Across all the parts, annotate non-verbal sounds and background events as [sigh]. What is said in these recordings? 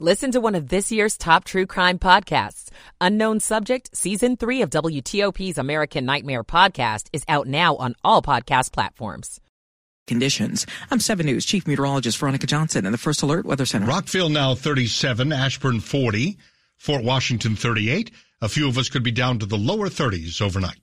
Listen to one of this year's top true crime podcasts. Unknown Subject, Season 3 of WTOP's American Nightmare podcast is out now on all podcast platforms. Conditions. I'm 7 News Chief Meteorologist Veronica Johnson in the First Alert Weather Center. Rockville now 37, Ashburn 40, Fort Washington 38. A few of us could be down to the lower 30s overnight.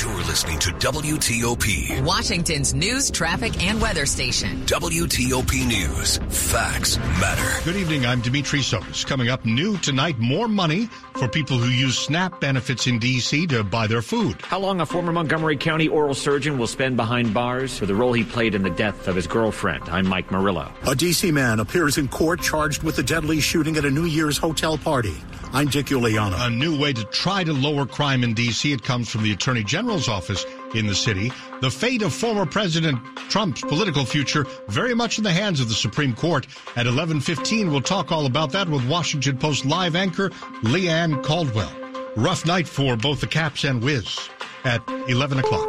You're listening to WTOP, Washington's news, traffic, and weather station. WTOP News. Facts matter. Good evening. I'm Dimitri Sotis. Coming up new tonight, more money for people who use SNAP benefits in D.C. to buy their food. How long a former Montgomery County oral surgeon will spend behind bars for the role he played in the death of his girlfriend. I'm Mike Murillo. A D.C. man appears in court charged with the deadly shooting at a New Year's hotel party. I'm Dick Uliano. A new way to try to lower crime in D.C. It comes from the Attorney General's office in the city. The fate of former President Trump's political future very much in the hands of the Supreme Court. At 11:15, we'll talk all about that with Washington Post live anchor Leigh Ann Caldwell. Rough night for both the Caps and Wiz at 11 o'clock.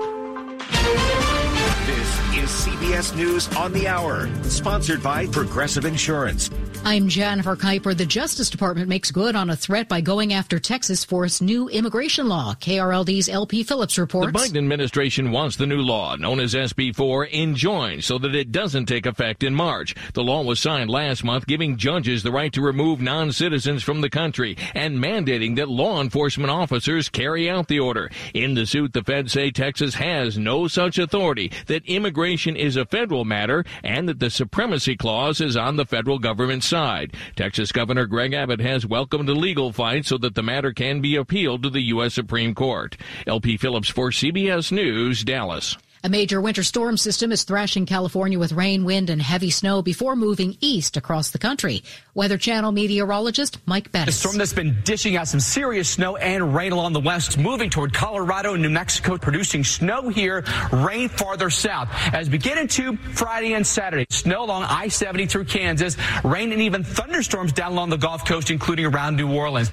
This is CBS News on the Hour, sponsored by Progressive Insurance. I'm Jennifer Kuiper. The Justice Department makes good on a threat by going after Texas for its new immigration law. KRLD's LP Phillips reports. The Biden administration wants the new law, known as SB 4, enjoined so that it doesn't take effect in March. The law was signed last month, giving judges the right to remove non citizens from the country and mandating that law enforcement officers carry out the order. In the suit, the feds say Texas has no such authority, that immigration is a federal matter, and that the supremacy clause is on the federal government's side. Texas Governor Greg Abbott has welcomed a legal fight so that the matter can be appealed to the U.S. Supreme Court. LP Phillips for CBS News, Dallas. A major winter storm system is thrashing California with rain, wind, and heavy snow before moving east across the country. Weather Channel meteorologist Mike Bettes. The storm that's been dishing out some serious snow and rain along the west, moving toward Colorado and New Mexico, producing snow here, rain farther south. As we get into Friday and Saturday, snow along I-70 through Kansas, rain and even thunderstorms down along the Gulf Coast, including around New Orleans.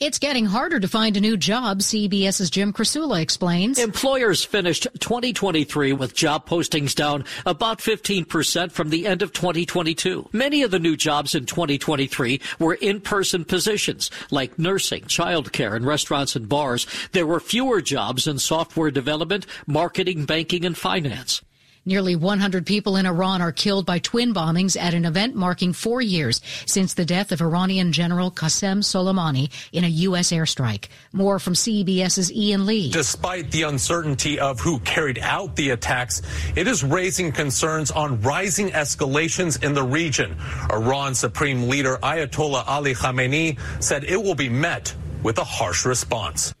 It's getting harder to find a new job, CBS's Jim Krasula explains. Employers finished 2023 with job postings down about 15% from the end of 2022. Many of the new jobs in 2023 were in-person positions like nursing, childcare, and restaurants and bars. There were fewer jobs in software development, marketing, banking, and finance. Nearly 100 people in Iran are killed by twin bombings at an event marking four years since the death of Iranian General Qasem Soleimani in a U.S. airstrike. More from CBS's Ian Lee. Despite the uncertainty of who carried out the attacks, it is raising concerns on rising escalations in the region. Iran Supreme Leader Ayatollah Ali Khamenei said it will be met with a harsh response.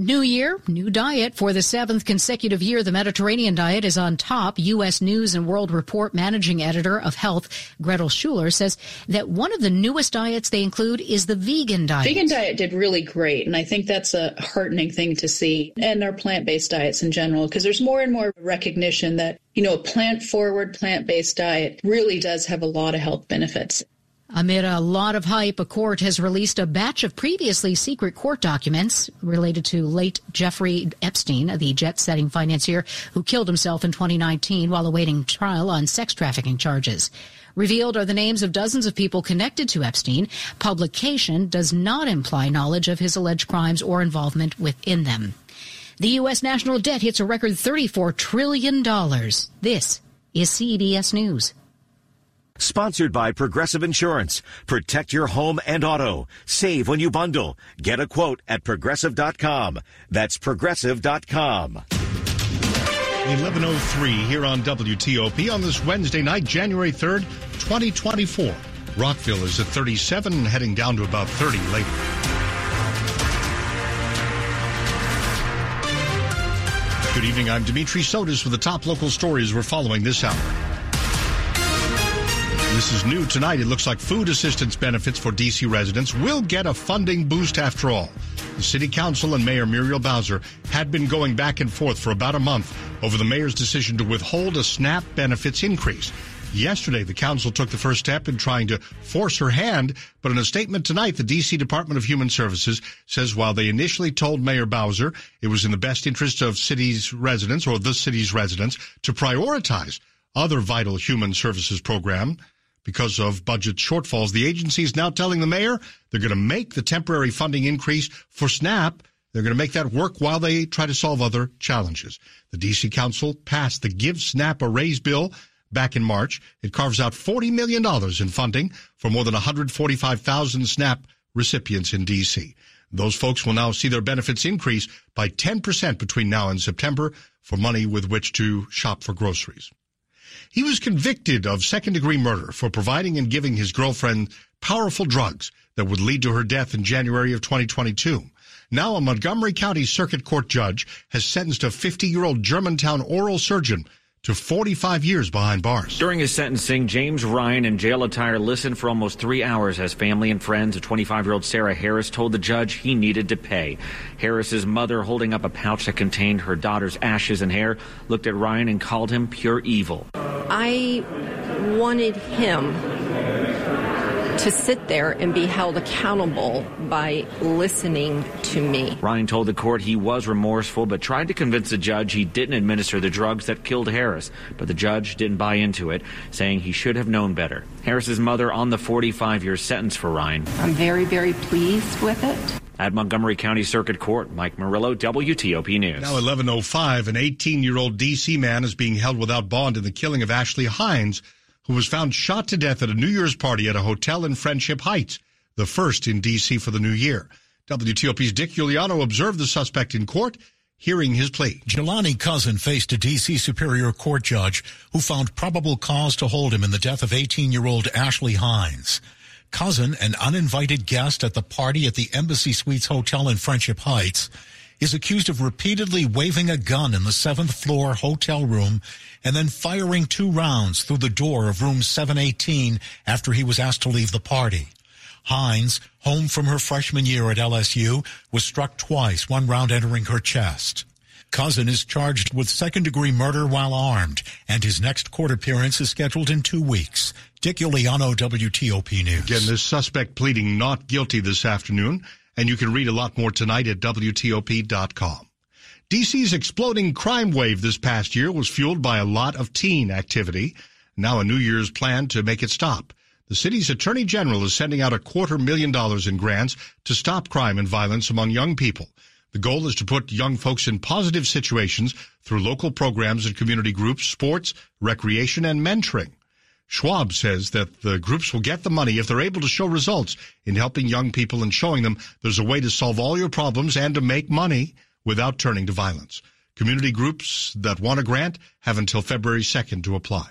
New year, new diet. For the seventh consecutive year, the Mediterranean diet is on top. U.S. News and World Report managing editor of Health, Gretel Schueller, says that one of the newest diets they include is the vegan diet. Vegan diet did really great, and I think that's a heartening thing to see. And our plant-based diets in general, because there's more and more recognition that, you know, a plant-forward, plant-based diet really does have a lot of health benefits. Amid a lot of hype, a court has released a batch of previously secret court documents related to late Jeffrey Epstein, the jet-setting financier who killed himself in 2019 while awaiting trial on sex trafficking charges. Revealed are the names of dozens of people connected to Epstein. Publication does not imply knowledge of his alleged crimes or involvement within them. The U.S. national debt hits a record $34 trillion. This is CBS News. Sponsored by Progressive Insurance. Protect your home and auto. Save when you bundle. Get a quote at progressive.com. That's progressive.com. 1103 here on WTOP on this Wednesday night, January 3rd, 2024. Rockville is at 37, heading down to about 30 later. Good evening. I'm Dimitri Sotis with the top local stories we're following this hour. This is new tonight. It looks like food assistance benefits for D.C. residents will get a funding boost after all. The City Council and Mayor Muriel Bowser had been going back and forth for about a month over the mayor's decision to withhold a SNAP benefits increase. Yesterday, the council took the first step in trying to force her hand, but in a statement tonight, the D.C. Department of Human Services says while they initially told Mayor Bowser it was in the best interest of city's residents or the city's residents to prioritize other vital human services program because of budget shortfalls. The agency is now telling the mayor they're going to make the temporary funding increase for SNAP. They're going to make that work while they try to solve other challenges. The DC Council passed the Give SNAP a Raise bill back in March. It carves out $40 million in funding for more than 145,000 SNAP recipients in DC. Those folks will now see their benefits increase by 10% between now and September for money with which to shop for groceries. He was convicted of second degree murder for providing and giving his girlfriend powerful drugs that would lead to her death in January of 2022. Now a Montgomery County Circuit Court judge has sentenced a 50 year old Germantown oral surgeon to 45 years behind bars. During his sentencing, James Ryan in jail attire listened for almost three hours as family and friends of 25 year old Sarah Harris told the judge he needed to pay. Harris's mother, holding up a pouch that contained her daughter's ashes and hair, looked at Ryan and called him pure evil. I wanted him to sit there and be held accountable by listening to me. Ryan told the court he was remorseful, but tried to convince the judge he didn't administer the drugs that killed Harris. But the judge didn't buy into it, saying he should have known better. Harris's mother on the 45 year sentence for Ryan. I'm very, very pleased with it. At Montgomery County Circuit Court, Mike Murillo, WTOP News. Now 1105, an 18-year-old D.C. man is being held without bond in the killing of Ashley Hines, who was found shot to death at a New Year's party at a hotel in Friendship Heights, the first in D.C. for the new year. WTOP's Dick Uliano observed the suspect in court, hearing his plea. Jelani Cousin faced a D.C. Superior Court judge who found probable cause to hold him in the death of 18-year-old Ashley Hines. Cousin, an uninvited guest at the party at the Embassy Suites Hotel in Friendship Heights, is accused of repeatedly waving a gun in the seventh floor hotel room and then firing two rounds through the door of room 718 after he was asked to leave the party. Hines, home from her freshman year at LSU, was struck twice, one round entering her chest. Cousin is charged with second degree murder while armed, and his next court appearance is scheduled in two weeks. Dick Uliano, WTOP News. Again, this suspect pleading not guilty this afternoon, and you can read a lot more tonight at WTOP.com. DC's exploding crime wave this past year was fueled by a lot of teen activity. Now a New Year's plan to make it stop. The city's attorney general is sending out a quarter million dollars in grants to stop crime and violence among young people. The goal is to put young folks in positive situations through local programs and community groups, sports, recreation, and mentoring. Schwalb says that the groups will get the money if they're able to show results in helping young people and showing them there's a way to solve all your problems and to make money without turning to violence. Community groups that want a grant have until February 2nd to apply.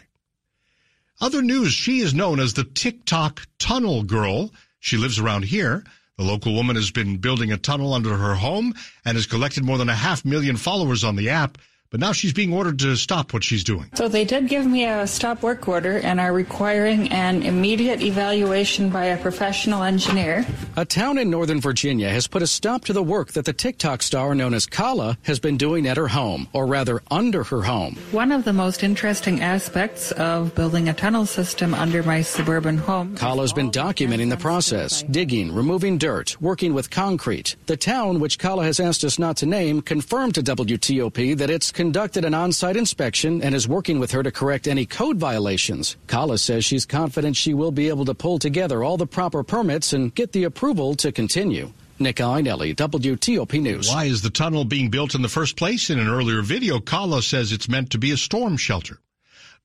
Other news, she is known as the TikTok Tunnel Girl. She lives around here. The local woman has been building a tunnel under her home and has collected more than a half million followers on the app. But now she's being ordered to stop what she's doing. So they did give me a stop work order and are requiring an immediate evaluation by a professional engineer. A town in Northern Virginia has put a stop to the work that the TikTok star known as Kala has been doing at her home, or rather under her home. One of the most interesting aspects of building a tunnel system under my suburban home. Kala's been documenting the process, digging, removing dirt, working with concrete. The town, which Kala has asked us not to name, confirmed to WTOP that it's conducted an on-site inspection and is working with her to correct any code violations. Kala says she's confident she will be able to pull together all the proper permits and get the approval to continue. Nick Iannelli, WTOP News. Why is the tunnel being built in the first place? In an earlier video, Kala says it's meant to be a storm shelter.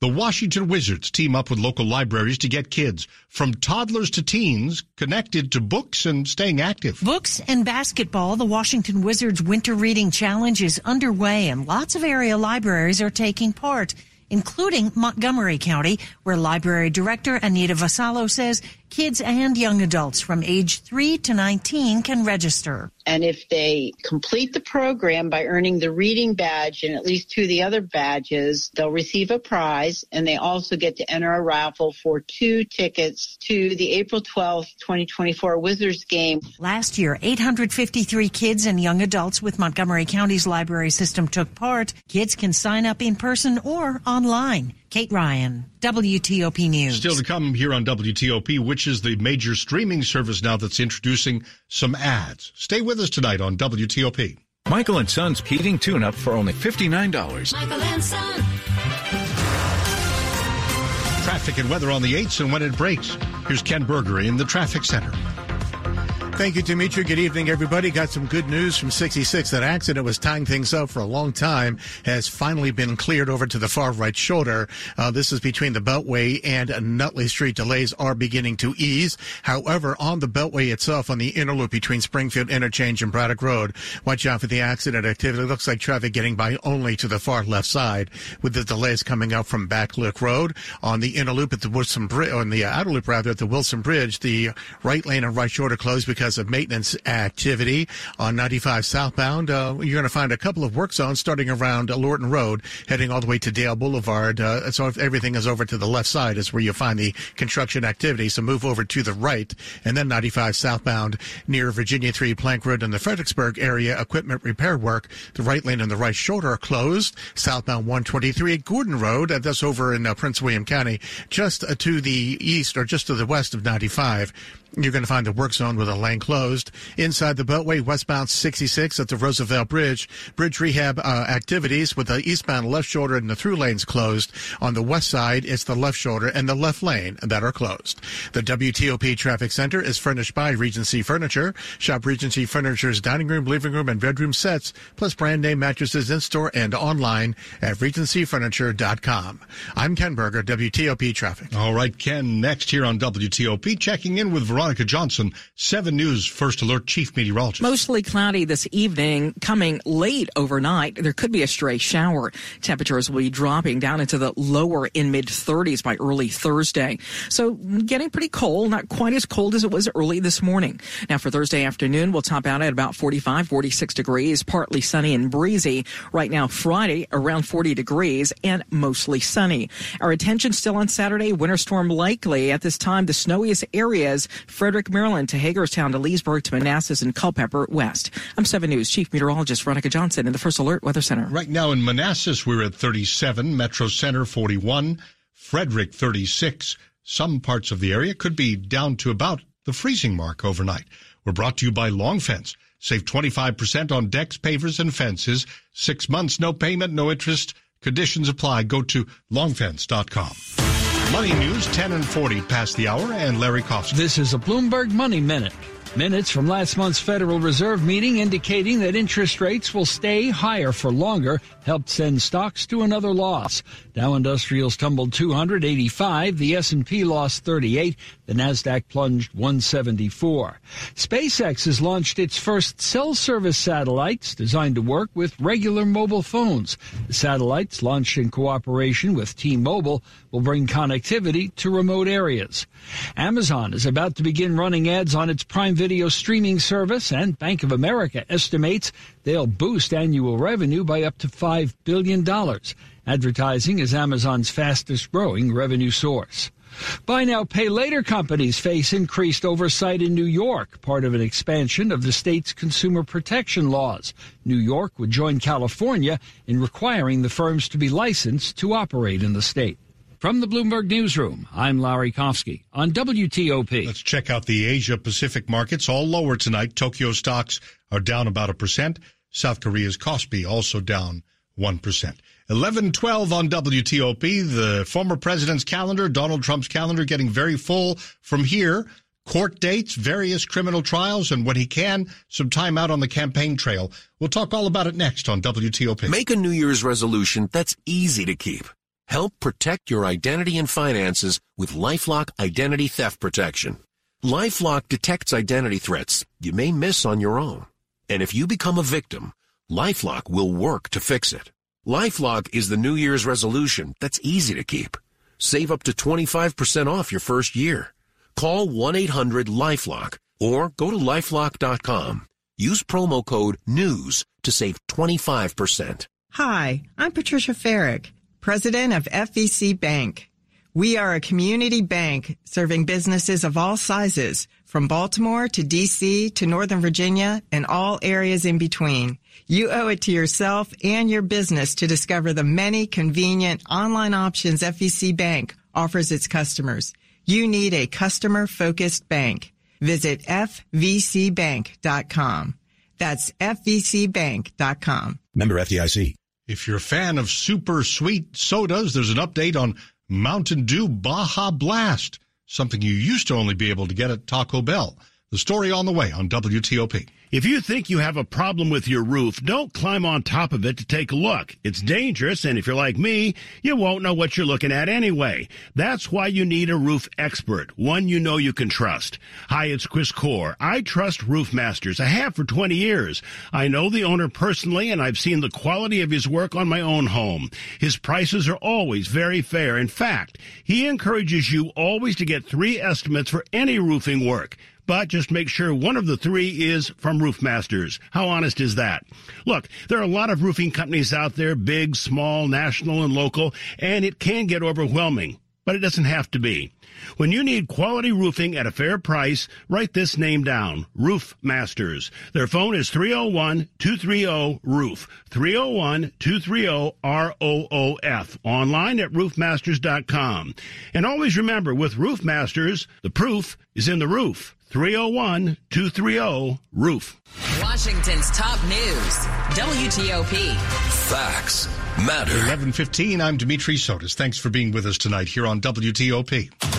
The Washington Wizards team up with local libraries to get kids from toddlers to teens connected to books and staying active. Books and basketball. The Washington Wizards Winter Reading Challenge is underway and lots of area libraries are taking part, including Montgomery County, where library director Anita Vassallo says kids and young adults from age 3 to 19 can register. And if they complete the program by earning the reading badge and at least two of the other badges, they'll receive a prize and they also get to enter a raffle for two tickets to the April 12th, 2024 Wizards game. Last year, 853 kids and young adults with Montgomery County's library system took part. Kids can sign up in person or online. Kate Ryan, WTOP News. Still to come here on WTOP, which is the major streaming service now that's introducing some ads. Stay with us tonight on WTOP. Michael and Son's heating tune-up for only $59. Michael and Son. traffic and weather on the 8s and when it breaks. Here's Ken Berger in the traffic center. Thank you, Dimitri. Good evening, everybody. Got some good news from 66. That accident was tying things up for a long time has finally been cleared over to the far right shoulder. Uh, this is between the Beltway and Nutley Street. Delays are beginning to ease. However, on the Beltway itself, on the inner loop between Springfield Interchange and Braddock Road, watch out for the accident activity. It looks like traffic getting by only to the far left side with the delays coming up from Backlick Road. On the inner loop at the Wilson Bridge, on the outer loop rather at the Wilson Bridge, the right lane and right shoulder closed because because of maintenance activity on 95 southbound. Uh, you're going to find a couple of work zones starting around Lorton Road, heading all the way to Dale Boulevard. Uh, so if everything is over to the left side is where you find the construction activity. So move over to the right, and then 95 southbound near Virginia 3 Plank Road in the Fredericksburg area. Equipment repair work. The right lane and the right shoulder are closed. Southbound 123 at Gordon Road. Uh, that's over in uh, Prince William County, just uh, to the east or just to the west of 95. You're going to find the work zone with a lane closed. Inside the Beltway, westbound 66 at the Roosevelt Bridge. Bridge rehab uh, activities with the eastbound left shoulder and the through lanes closed. On the west side, it's the left shoulder and the left lane that are closed. The WTOP Traffic Center is furnished by Regency Furniture. Shop Regency Furniture's dining room, living room, and bedroom sets, plus brand name mattresses in store and online at regencyfurniture.com. I'm Ken Berger, WTOP Traffic. All right, Ken, next here on WTOP, checking in with Veronica. Veronica Johnson, 7 News First Alert Chief Meteorologist. Mostly cloudy this evening, coming late overnight. There could be a stray shower. Temperatures will be dropping down into the lower in mid 30s by early Thursday. So getting pretty cold, not quite as cold as it was early this morning. Now for Thursday afternoon, we'll top out at about 45, 46 degrees, partly sunny and breezy. Right now, Friday, around 40 degrees and mostly sunny. Our attention still on Saturday, winter storm likely. At this time, the snowiest areas Frederick, Maryland to Hagerstown to Leesburg to Manassas and Culpeper West. I'm 7 News Chief Meteorologist Veronica Johnson in the First Alert Weather Center. Right now in Manassas, we're at 37, Metro Center 41, Frederick 36. Some parts of the area could be down to about the freezing mark overnight. We're brought to you by Long Fence. Save 25% on decks, pavers, and fences. Six months, no payment, no interest. Conditions apply. Go to longfence.com. Money news 10 and 40 past the hour, and Larry Kofsky. This is a Bloomberg Money Minute. Minutes from last month's Federal Reserve meeting indicating that interest rates will stay higher for longer helped send stocks to another loss. Dow Industrials tumbled 285, the S&P lost 38, the Nasdaq plunged 174. SpaceX has launched its first cell service satellites designed to work with regular mobile phones. The satellites launched in cooperation with T-Mobile will bring connectivity to remote areas. Amazon is about to begin running ads on its Prime Video streaming service and Bank of America estimates they'll boost annual revenue by up to $5 billion. Advertising is Amazon's fastest growing revenue source. Buy now, pay later companies face increased oversight in New York, part of an expansion of the state's consumer protection laws. New York would join California in requiring the firms to be licensed to operate in the state. From the Bloomberg Newsroom, I'm Larry Kofsky on WTOP. Let's check out the Asia Pacific markets, all lower tonight. Tokyo stocks are down about a percent. South Korea's Kospi also down 1%. 1112 on WTOP, the former president's calendar, Donald Trump's calendar getting very full from here. Court dates, various criminal trials, and when he can, some time out on the campaign trail. We'll talk all about it next on WTOP. Make a New Year's resolution that's easy to keep. Help protect your identity and finances with LifeLock Identity Theft Protection. LifeLock detects identity threats you may miss on your own. And if you become a victim, LifeLock will work to fix it. LifeLock is the New Year's resolution that's easy to keep. Save up to 25% off your first year. Call 1-800-LifeLock or go to lifelock.com. Use promo code NEWS to save 25%. Hi, I'm Patricia Ferrick president of FVC Bank. We are a community bank serving businesses of all sizes, from Baltimore to DC to Northern Virginia and all areas in between. You owe it to yourself and your business to discover the many convenient online options FVC Bank offers its customers. You need a customer focused bank. Visit fvcbank.com. That's fvcbank.com. Member FDIC. If you're a fan of super sweet sodas, there's an update on Mountain Dew Baja Blast, something you used to only be able to get at Taco Bell. The story on the way on WTOP. If you think you have a problem with your roof, don't climb on top of it to take a look. It's dangerous, and if you're like me, you won't know what you're looking at anyway. That's why you need a roof expert, one you know you can trust. Hi, it's Chris Core. I trust Roof Masters. I have for 20 years. I know the owner personally, and I've seen the quality of his work on my own home. His prices are always very fair. In fact, he encourages you always to get three estimates for any roofing work but just make sure one of the three is from Roof Masters. How honest is that? Look, there are a lot of roofing companies out there, big, small, national, and local, and it can get overwhelming, but it doesn't have to be. When you need quality roofing at a fair price, write this name down. Roof Masters. Their phone is 301-230-ROOF. 301-230-ROOF. Online at roofmasters.com. And always remember, with Roof Masters, the proof is in the roof. 301 230 Roof. Washington's top news WTOP. Facts matter. 1115. I'm Dimitri Sotis. Thanks for being with us tonight here on WTOP.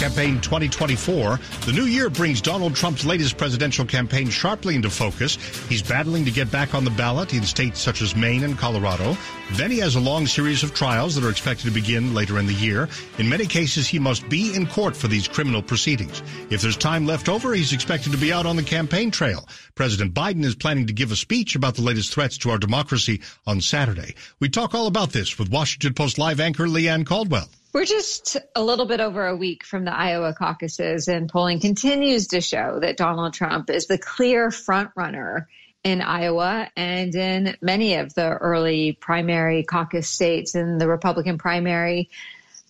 Campaign 2024. The new year brings Donald Trump's latest presidential campaign sharply into focus. He's battling to get back on the ballot in states such as Maine and Colorado. Then he has a long series of trials that are expected to begin later in the year. In many cases, he must be in court for these criminal proceedings. If there's time left over, he's expected to be out on the campaign trail. President Biden is planning to give a speech about the latest threats to our democracy on Saturday. We talk all about this with Washington Post live anchor Leigh Ann Caldwell. We're just a little bit over a week from the Iowa caucuses, and polling continues to show that Donald Trump is the clear frontrunner in Iowa and in many of the early primary caucus states in the Republican primary.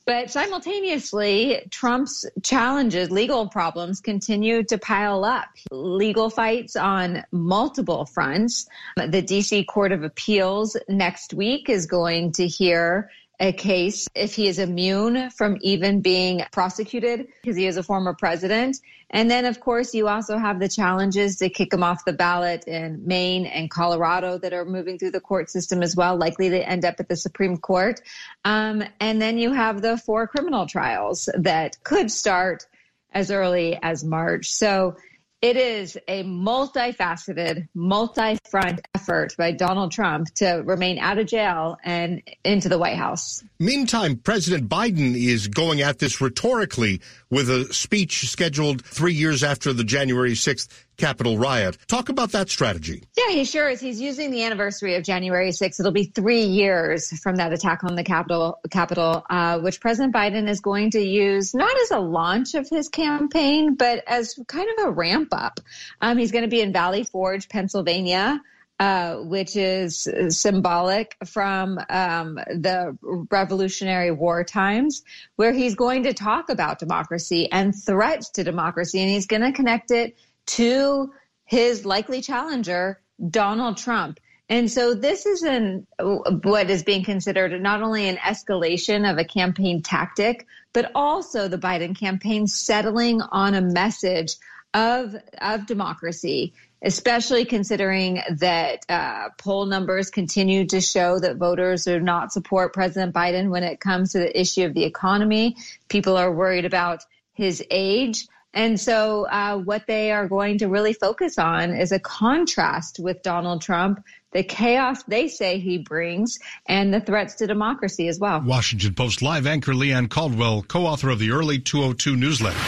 But simultaneously, Trump's challenges, legal problems continue to pile up. Legal fights on multiple fronts. The DC Court of Appeals next week is going to hear a case if he is immune from even being prosecuted because he is a former president. And then, of course, you also have the challenges to kick him off the ballot in Maine and Colorado that are moving through the court system as well, likely to end up at the Supreme Court. Um, and then you have the four criminal trials that could start as early as March. So it is a multifaceted, multi front effort by Donald Trump to remain out of jail and into the White House. Meantime, President Biden is going at this rhetorically with a speech scheduled three years after the January 6th Capitol riot. Talk about that strategy. Yeah, he sure is. He's using the anniversary of January 6th. It'll be three years from that attack on the Capitol, Capitol uh, which President Biden is going to use not as a launch of his campaign, but as kind of a ramp up. Um, he's going to be in Valley Forge, Pennsylvania. Uh, which is symbolic from um, the Revolutionary War times, where he's going to talk about democracy and threats to democracy, and he's going to connect it to his likely challenger, Donald Trump. And so this is an, what is being considered not only an escalation of a campaign tactic, but also the Biden campaign settling on a message of, of democracy, especially considering that uh, poll numbers continue to show that voters do not support President Biden when it comes to the issue of the economy. People are worried about his age. And so, uh, what they are going to really focus on is a contrast with Donald Trump, the chaos they say he brings, and the threats to democracy as well. Washington Post live anchor Leigh Ann Caldwell, co author of the Early 202 newsletter.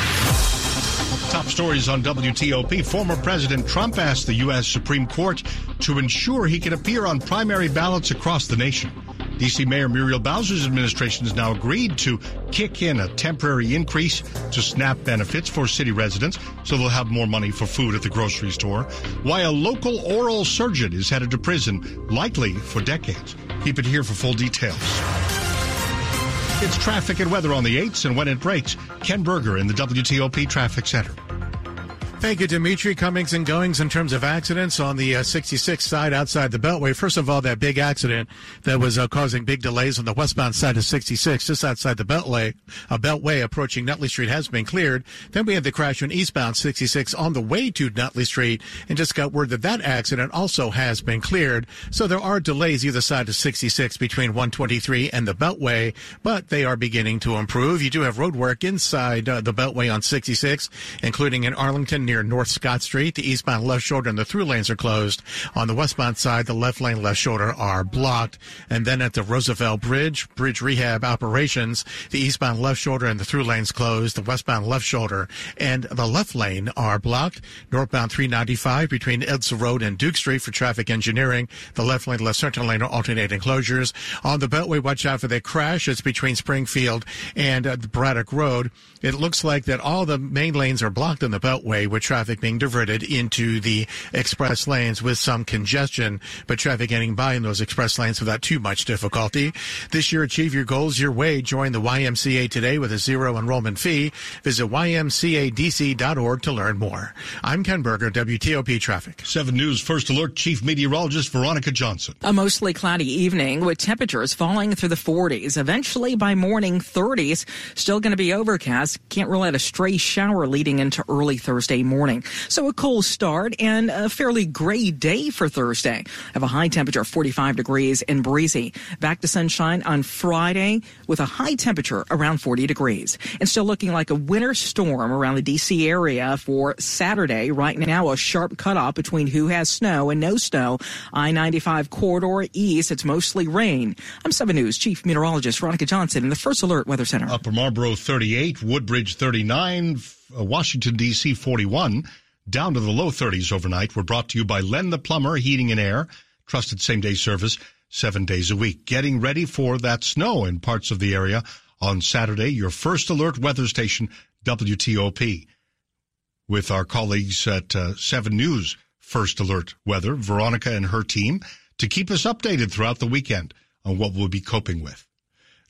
Top stories on WTOP. Former President Trump asked the U.S. Supreme Court to ensure he can appear on primary ballots across the nation. D.C. Mayor Muriel Bowser's administration has now agreed to kick in a temporary increase to SNAP benefits for city residents so they'll have more money for food at the grocery store. Why a local oral surgeon is headed to prison, likely for decades. Keep it here for full details. It's traffic and weather on the 8s and when it breaks. Ken Berger in the WTOP Traffic Center. Thank you, Dimitri. Comings and goings in terms of accidents on the uh, 66 side outside the Beltway. First of all, that big accident that was uh, causing big delays on the westbound side of 66, just outside the Beltway, a Beltway approaching Nutley Street has been cleared. Then we had the crash on eastbound 66 on the way to Nutley Street, and just got word that that accident also has been cleared. So there are delays either side of 66 between 123 and the Beltway, but they are beginning to improve. You do have road work inside uh, the Beltway on 66, including in Arlington near North Scott Street. The eastbound left shoulder and the through lanes are closed. On the westbound side, the left lane, left shoulder are blocked. And then at the Roosevelt Bridge, bridge rehab operations, the eastbound left shoulder and the through lanes closed. The westbound left shoulder and the left lane are blocked. Northbound 395 between Edsall Road and Duke Street for traffic engineering. The left lane, left center lane are alternating closures. On the Beltway, watch out for the crash. It's between Springfield and uh, Braddock Road. It looks like that all the main lanes are blocked in the Beltway with traffic being diverted into the express lanes with some congestion, but traffic getting by in those express lanes without too much difficulty. This year, achieve your goals your way. Join the YMCA today with a zero enrollment fee. Visit ymcadc.org to learn more. I'm Ken Berger, WTOP Traffic. 7 News First Alert Chief Meteorologist Veronica Johnson. A mostly cloudy evening with temperatures falling through the 40s. Eventually by morning 30s. Still going to be overcast. Can't rule out a stray shower leading into early Thursday morning. So a cold start and a fairly gray day for Thursday. Have a high temperature of 45 degrees and breezy. Back to sunshine on Friday with a high temperature around 40 degrees. And still looking like a winter storm around the DC area for Saturday. Right now, a sharp cutoff between who has snow and no snow. I-95 corridor east. It's mostly rain. I'm 7 News Chief Meteorologist Veronica Johnson in the First Alert Weather Center. Upper Marlboro 38, Woodbridge 39, uh, Washington, D.C. 41 down to the low 30s overnight. We're brought to you by Len the Plumber Heating and Air, trusted same day service seven days a week. Getting ready for that snow in parts of the area on Saturday. Your first alert weather station, WTOP, with our colleagues at uh, 7 News First Alert Weather, Veronica and her team, to keep us updated throughout the weekend on what we'll be coping with.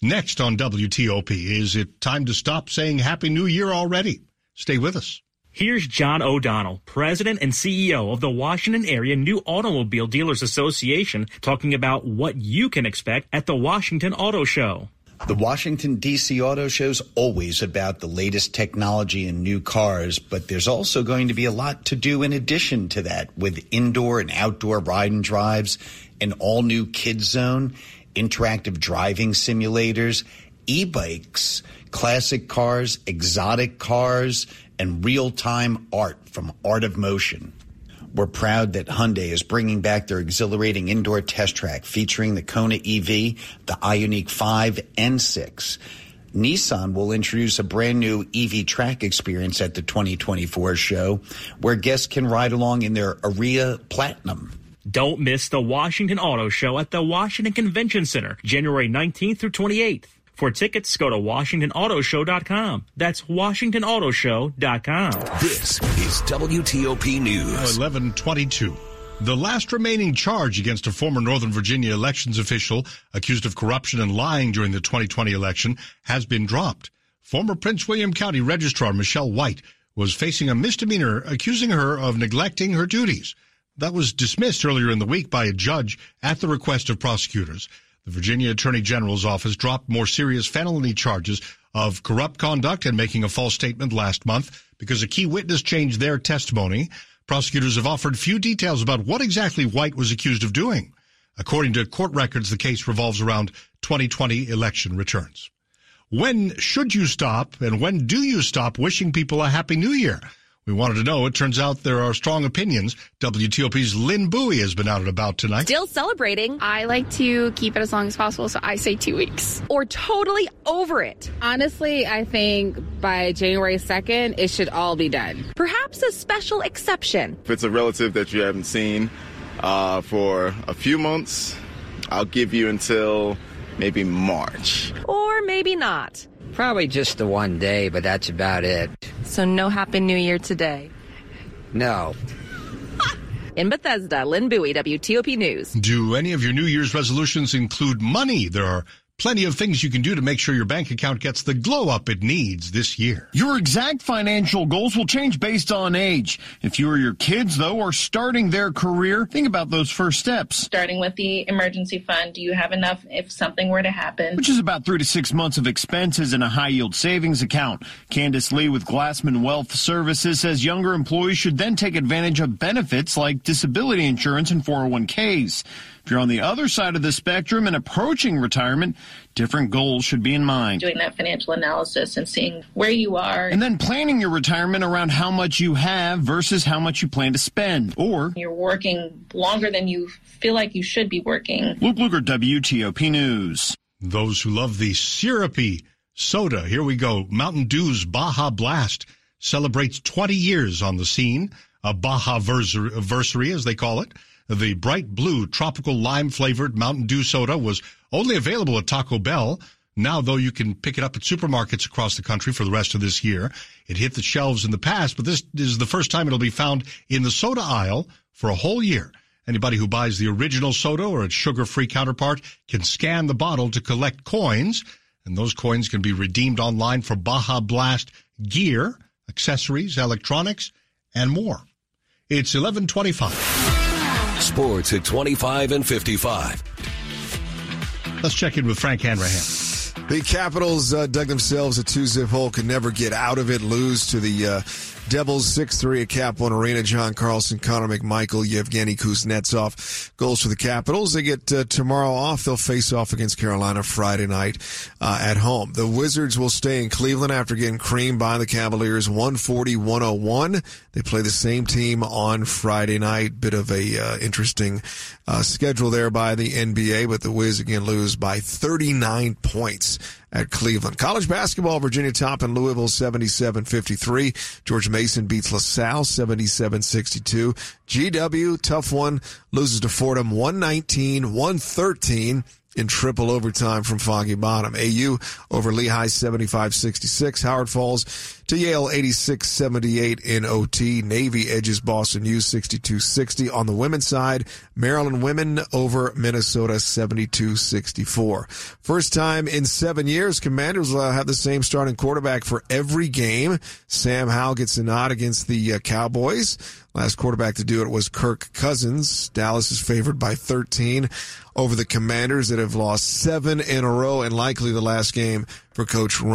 Next on WTOP, is it time to stop saying Happy New Year already? Stay with us. Here's John O'Donnell, President and CEO of the Washington Area New Automobile Dealers Association, talking about what you can expect at the Washington Auto Show. The Washington, D.C. Auto Show is always about the latest technology and new cars, but there's also going to be a lot to do in addition to that with indoor and outdoor ride and drives, an all new kids zone, interactive driving simulators, e bikes, classic cars, exotic cars, and real time art from Art of Motion. We're proud that Hyundai is bringing back their exhilarating indoor test track featuring the Kona EV, the Ioniq 5 and 6. Nissan will introduce a brand new EV track experience at the 2024 show where guests can ride along in their Ariya Platinum. Don't miss the Washington Auto Show at the Washington Convention Center, January 19th through 28th. For tickets, go to WashingtonAutoShow.com. That's WashingtonAutoShow.com. This is WTOP News. 1122. The last remaining charge against a former Northern Virginia elections official accused of corruption and lying during the 2020 election has been dropped. Former Prince William County Registrar Michelle White was facing a misdemeanor accusing her of neglecting her duties. That was dismissed earlier in the week by a judge at the request of prosecutors. The Virginia Attorney General's office dropped more serious felony charges of corrupt conduct and making a false statement last month because a key witness changed their testimony. Prosecutors have offered few details about what exactly White was accused of doing. According to court records, the case revolves around 2020 election returns. When should you stop and when do you stop wishing people a happy new year? We wanted to know. It turns out there are strong opinions. WTOP's Lynn Bowie has been out and about tonight. Still celebrating. I like to keep it as long as possible, so I say two weeks. Or totally over it. Honestly, I think by January 2nd, it should all be done. Perhaps a special exception. If it's a relative that you haven't seen uh, for a few months, I'll give you until maybe March. Or maybe not. Probably just the one day, but that's about it. So no Happy New Year today? No. [laughs] In Bethesda, Lynn Bowie, WTOP News. Do any of your New Year's resolutions include money? There are Plenty of things you can do to make sure your bank account gets the glow up it needs this year. Your exact financial goals will change based on age. If you or your kids, though, are starting their career, think about those first steps. Starting with the emergency fund, do you have enough if something were to happen? Which is about three to six months of expenses in a high yield savings account. Candace Lee with Glassman Wealth Services says younger employees should then take advantage of benefits like disability insurance and 401ks. If you're on the other side of the spectrum and approaching retirement, different goals should be in mind. Doing that financial analysis and seeing where you are. And then planning your retirement around how much you have versus how much you plan to spend. Or you're working longer than you feel like you should be working. Luke Lukert, WTOP News. Those who love the syrupy soda, here we go. Mountain Dew's Baja Blast celebrates 20 years on the scene. A Baja versary, as they call it. The bright blue tropical lime flavored Mountain Dew soda was only available at Taco Bell. Now, though, you can pick it up at supermarkets across the country for the rest of this year. It hit the shelves in the past, but this is the first time it'll be found in the soda aisle for a whole year. Anybody who buys the original soda or its sugar-free counterpart can scan the bottle to collect coins, and those coins can be redeemed online for Baja Blast gear, accessories, electronics, and more. It's 1125. Sports at 25 and 55. Let's check in with Frank Hanrahan. The Capitals uh, dug themselves a two-zip hole, could never get out of it, lose to the uh, Devils 6-3 at One Arena. John Carlson, Connor McMichael, Yevgeny Kuznetsov. Goals for the Capitals. They get uh, tomorrow off. They'll face off against Carolina Friday night uh, at home. The Wizards will stay in Cleveland after getting creamed by the Cavaliers 140-101. They play the same team on Friday night. Bit of a uh, interesting uh, schedule there by the NBA, but the Wiz again lose by 39 points at Cleveland. College basketball, Virginia top in Louisville 77-53. George Mason beats LaSalle 77-62. GW, tough one, loses to Fordham 119-113 in triple overtime from Foggy Bottom. AU over Lehigh 75-66. Howard Falls to Yale 86-78 in OT. Navy edges Boston U 62-60. On the women's side, Maryland women over Minnesota 72-64. First time in seven years, Commanders will have the same starting quarterback for every game. Sam Howell gets a nod against the uh, Cowboys. Last quarterback to do it was Kirk Cousins. Dallas is favored by 13 over the Commanders that have lost seven in a row and likely the last game for Coach Ron.